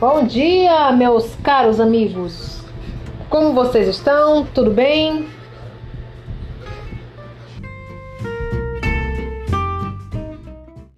Bom dia, meus caros amigos. Como vocês estão? Tudo bem?